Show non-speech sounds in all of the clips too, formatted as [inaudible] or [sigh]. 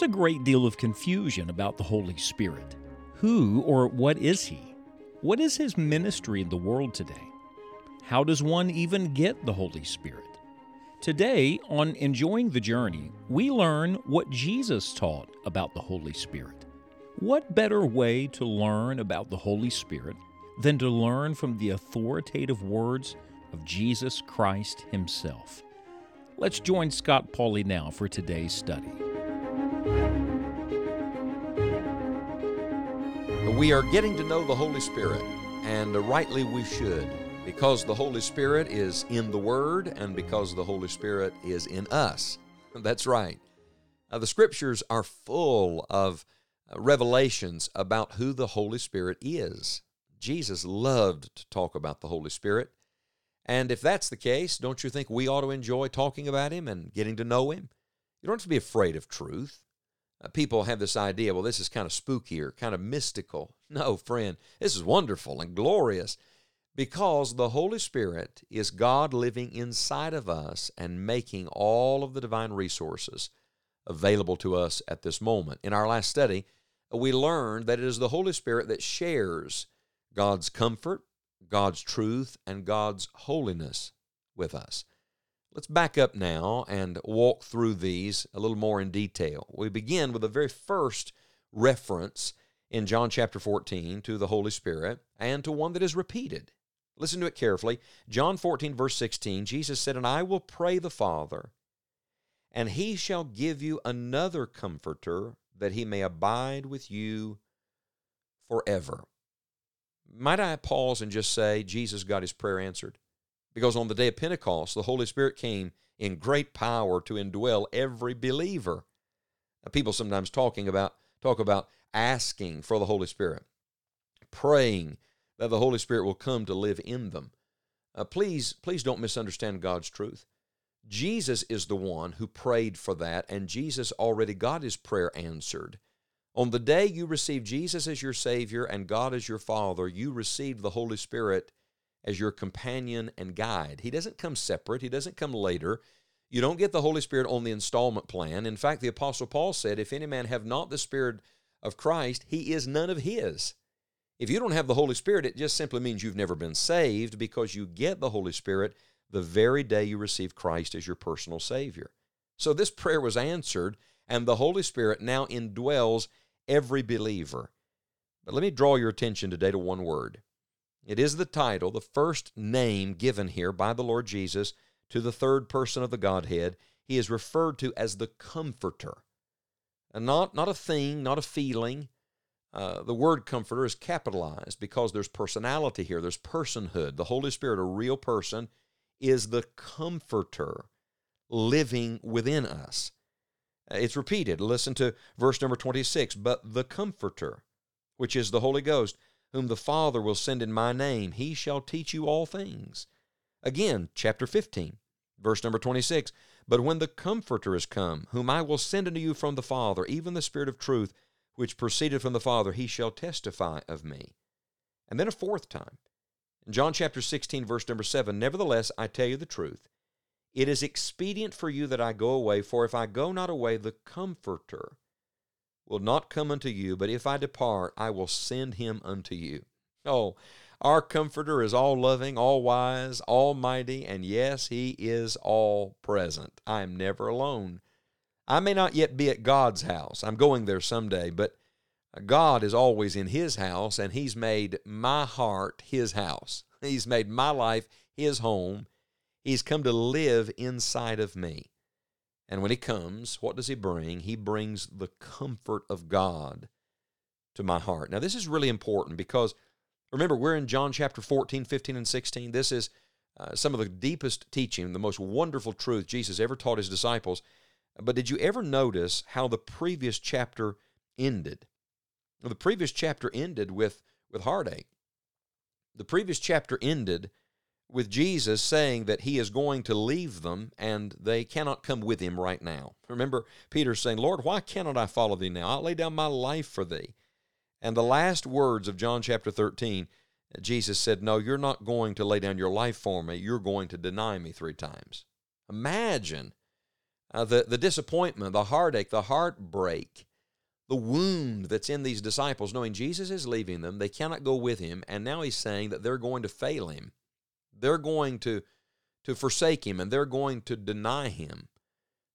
There's a great deal of confusion about the Holy Spirit. Who or what is He? What is His ministry in the world today? How does one even get the Holy Spirit? Today, on Enjoying the Journey, we learn what Jesus taught about the Holy Spirit. What better way to learn about the Holy Spirit than to learn from the authoritative words of Jesus Christ Himself? Let's join Scott Pauley now for today's study. We are getting to know the Holy Spirit, and rightly we should, because the Holy Spirit is in the Word and because the Holy Spirit is in us. [laughs] That's right. Uh, the Scriptures are full of uh, revelations about who the Holy Spirit is. Jesus loved to talk about the Holy Spirit. And if that's the case, don't you think we ought to enjoy talking about Him and getting to know Him? You don't have to be afraid of truth. Uh, people have this idea, well, this is kind of spooky or kind of mystical. [laughs] No, friend, this is wonderful and glorious because the Holy Spirit is God living inside of us and making all of the divine resources available to us at this moment. In our last study, we learned that it is the Holy Spirit that shares God's comfort, God's truth, and God's holiness with us. Let's back up now and walk through these a little more in detail. We begin with the very first reference in John chapter 14 to the Holy Spirit and to one that is repeated. Listen to it carefully. John 14, verse 16, Jesus said, And I will pray the Father, and he shall give you another comforter that he may abide with you forever. Might I pause and just say, Jesus got his prayer answered? Because on the day of Pentecost, the Holy Spirit came in great power to indwell every believer. Now, people sometimes talking about talk about asking for the Holy Spirit, praying that the Holy Spirit will come to live in them. Uh, please, please don't misunderstand God's truth. Jesus is the one who prayed for that, and Jesus already got his prayer answered. On the day you receive Jesus as your Savior and God as your Father, you received the Holy Spirit as your companion and guide. He doesn't come separate, He doesn't come later. You don't get the Holy Spirit on the installment plan. In fact, the Apostle Paul said, If any man have not the Spirit of Christ, he is none of his. If you don't have the Holy Spirit, it just simply means you've never been saved because you get the Holy Spirit the very day you receive Christ as your personal Savior. So this prayer was answered, and the Holy Spirit now indwells every believer. But let me draw your attention today to one word it is the title, the first name given here by the Lord Jesus to the third person of the Godhead. He is referred to as the Comforter. And not, not a thing, not a feeling. Uh, the word comforter is capitalized because there's personality here, there's personhood. The Holy Spirit, a real person, is the comforter living within us. Uh, it's repeated. Listen to verse number 26. But the comforter, which is the Holy Ghost, whom the Father will send in my name, he shall teach you all things. Again, chapter 15, verse number 26. But when the Comforter is come, whom I will send unto you from the Father, even the Spirit of truth, which proceeded from the Father, he shall testify of me. And then a fourth time, in John chapter 16, verse number 7, Nevertheless, I tell you the truth. It is expedient for you that I go away, for if I go not away, the Comforter will not come unto you, but if I depart, I will send him unto you. Oh, our Comforter is all loving, all wise, almighty, and yes, he is all present. I am never alone. I may not yet be at God's house. I'm going there someday, but God is always in his house, and he's made my heart his house. He's made my life his home. He's come to live inside of me. And when he comes, what does he bring? He brings the comfort of God to my heart. Now, this is really important because remember, we're in John chapter 14, 15, and 16. This is uh, some of the deepest teaching, the most wonderful truth Jesus ever taught his disciples. But did you ever notice how the previous chapter ended? Well, the previous chapter ended with, with heartache. The previous chapter ended with Jesus saying that he is going to leave them and they cannot come with him right now. Remember Peter saying, Lord, why cannot I follow thee now? I'll lay down my life for thee. And the last words of John chapter 13, Jesus said, No, you're not going to lay down your life for me. You're going to deny me three times. Imagine uh, the, the disappointment, the heartache, the heartbreak, the wound that's in these disciples, knowing Jesus is leaving them, they cannot go with him, and now he's saying that they're going to fail him. They're going to, to forsake him, and they're going to deny him.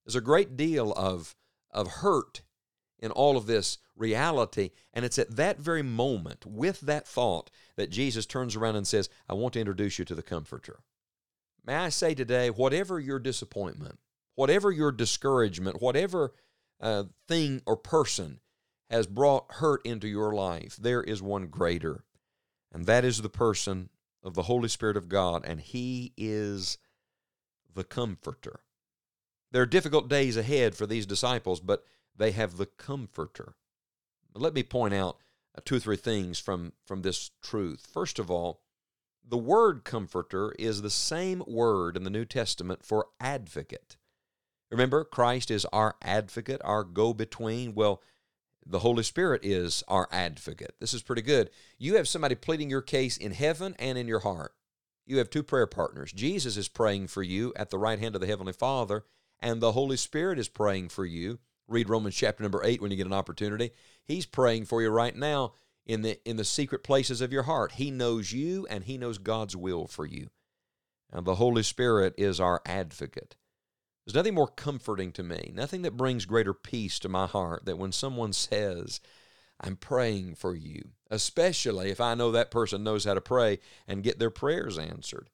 There's a great deal of, of hurt in all of this reality, and it's at that very moment, with that thought, that Jesus turns around and says, I want to introduce you to the Comforter. May I say today, whatever your disappointment, whatever your discouragement, whatever uh, thing or person has brought hurt into your life, there is one greater, and that is the person of the Holy Spirit of God, and He is the Comforter. There are difficult days ahead for these disciples, but they have the Comforter. But Let me point out uh, two or three things from, from this truth. First of all, the word comforter is the same word in the New Testament for advocate. Remember, Christ is our advocate, our go between. Well, the Holy Spirit is our advocate. This is pretty good. You have somebody pleading your case in heaven and in your heart. You have two prayer partners. Jesus is praying for you at the right hand of the Heavenly Father, and the Holy Spirit is praying for you. Read Romans chapter number 8 when you get an opportunity. He's praying for you right now in the in the secret places of your heart. He knows you and he knows God's will for you. And the Holy Spirit is our advocate. There's nothing more comforting to me, nothing that brings greater peace to my heart than when someone says, I'm praying for you, especially if I know that person knows how to pray and get their prayers answered.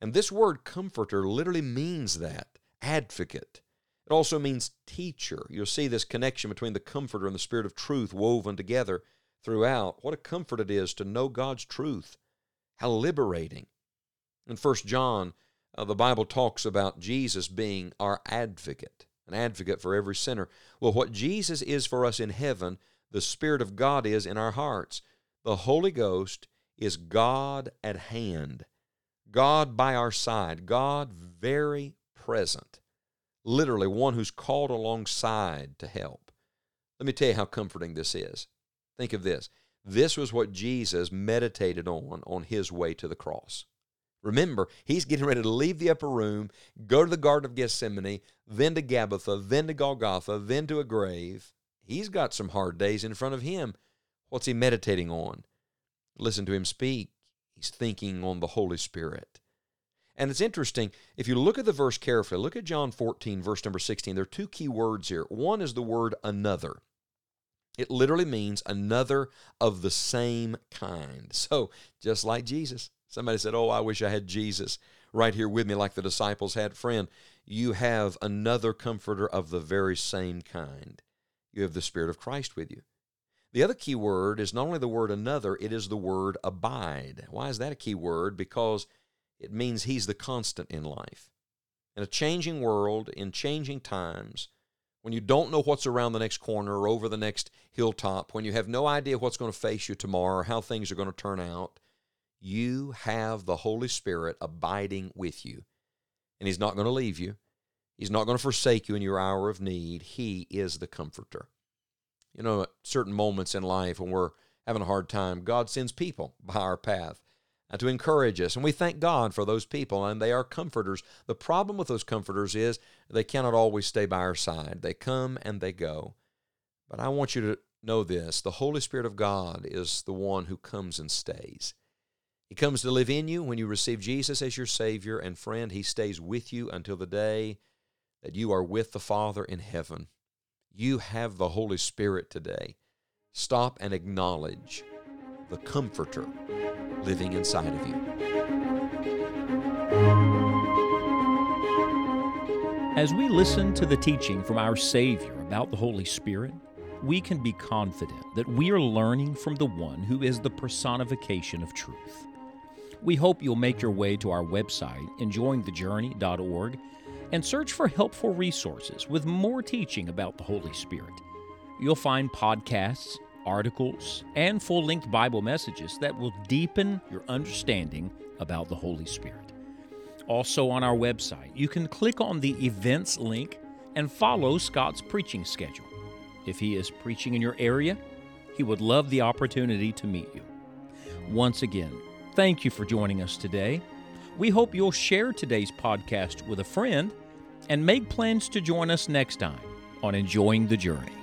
And this word comforter literally means that advocate. It also means teacher. You'll see this connection between the comforter and the spirit of truth woven together throughout. What a comfort it is to know God's truth. How liberating. In 1 John, uh, the Bible talks about Jesus being our advocate, an advocate for every sinner. Well, what Jesus is for us in heaven, the Spirit of God is in our hearts. The Holy Ghost is God at hand, God by our side, God very present, literally one who's called alongside to help. Let me tell you how comforting this is. Think of this. This was what Jesus meditated on on his way to the cross. Remember, he's getting ready to leave the upper room, go to the Garden of Gethsemane, then to Gabbatha, then to Golgotha, then to a grave. He's got some hard days in front of him. What's he meditating on? Listen to him speak. He's thinking on the Holy Spirit. And it's interesting, if you look at the verse carefully, look at John 14, verse number 16. There are two key words here. One is the word another. It literally means another of the same kind. So, just like Jesus. Somebody said, Oh, I wish I had Jesus right here with me, like the disciples had. Friend, you have another comforter of the very same kind. You have the Spirit of Christ with you. The other key word is not only the word another, it is the word abide. Why is that a key word? Because it means He's the constant in life. In a changing world, in changing times, when you don't know what's around the next corner or over the next hilltop, when you have no idea what's going to face you tomorrow or how things are going to turn out, you have the Holy Spirit abiding with you. And He's not going to leave you, He's not going to forsake you in your hour of need. He is the comforter. You know, at certain moments in life when we're having a hard time, God sends people [laughs] by our path and to encourage us. And we thank God for those people, and they are comforters. The problem with those comforters is they cannot always stay by our side. They come and they go. But I want you to know this the Holy Spirit of God is the one who comes and stays. He comes to live in you when you receive Jesus as your Savior, and friend, He stays with you until the day that you are with the Father in heaven. You have the Holy Spirit today. Stop and acknowledge the Comforter living inside of you. As we listen to the teaching from our Savior about the Holy Spirit, we can be confident that we are learning from the one who is the personification of truth. We hope you'll make your way to our website, enjoyingthejourney.org, and search for helpful resources with more teaching about the Holy Spirit. You'll find podcasts, articles, and full length Bible messages that will deepen your understanding about the Holy Spirit. Also, on our website, you can click on the events link and follow Scott's preaching schedule. If he is preaching in your area, he would love the opportunity to meet you. Once again, thank you for joining us today. We hope you'll share today's podcast with a friend and make plans to join us next time on Enjoying the Journey.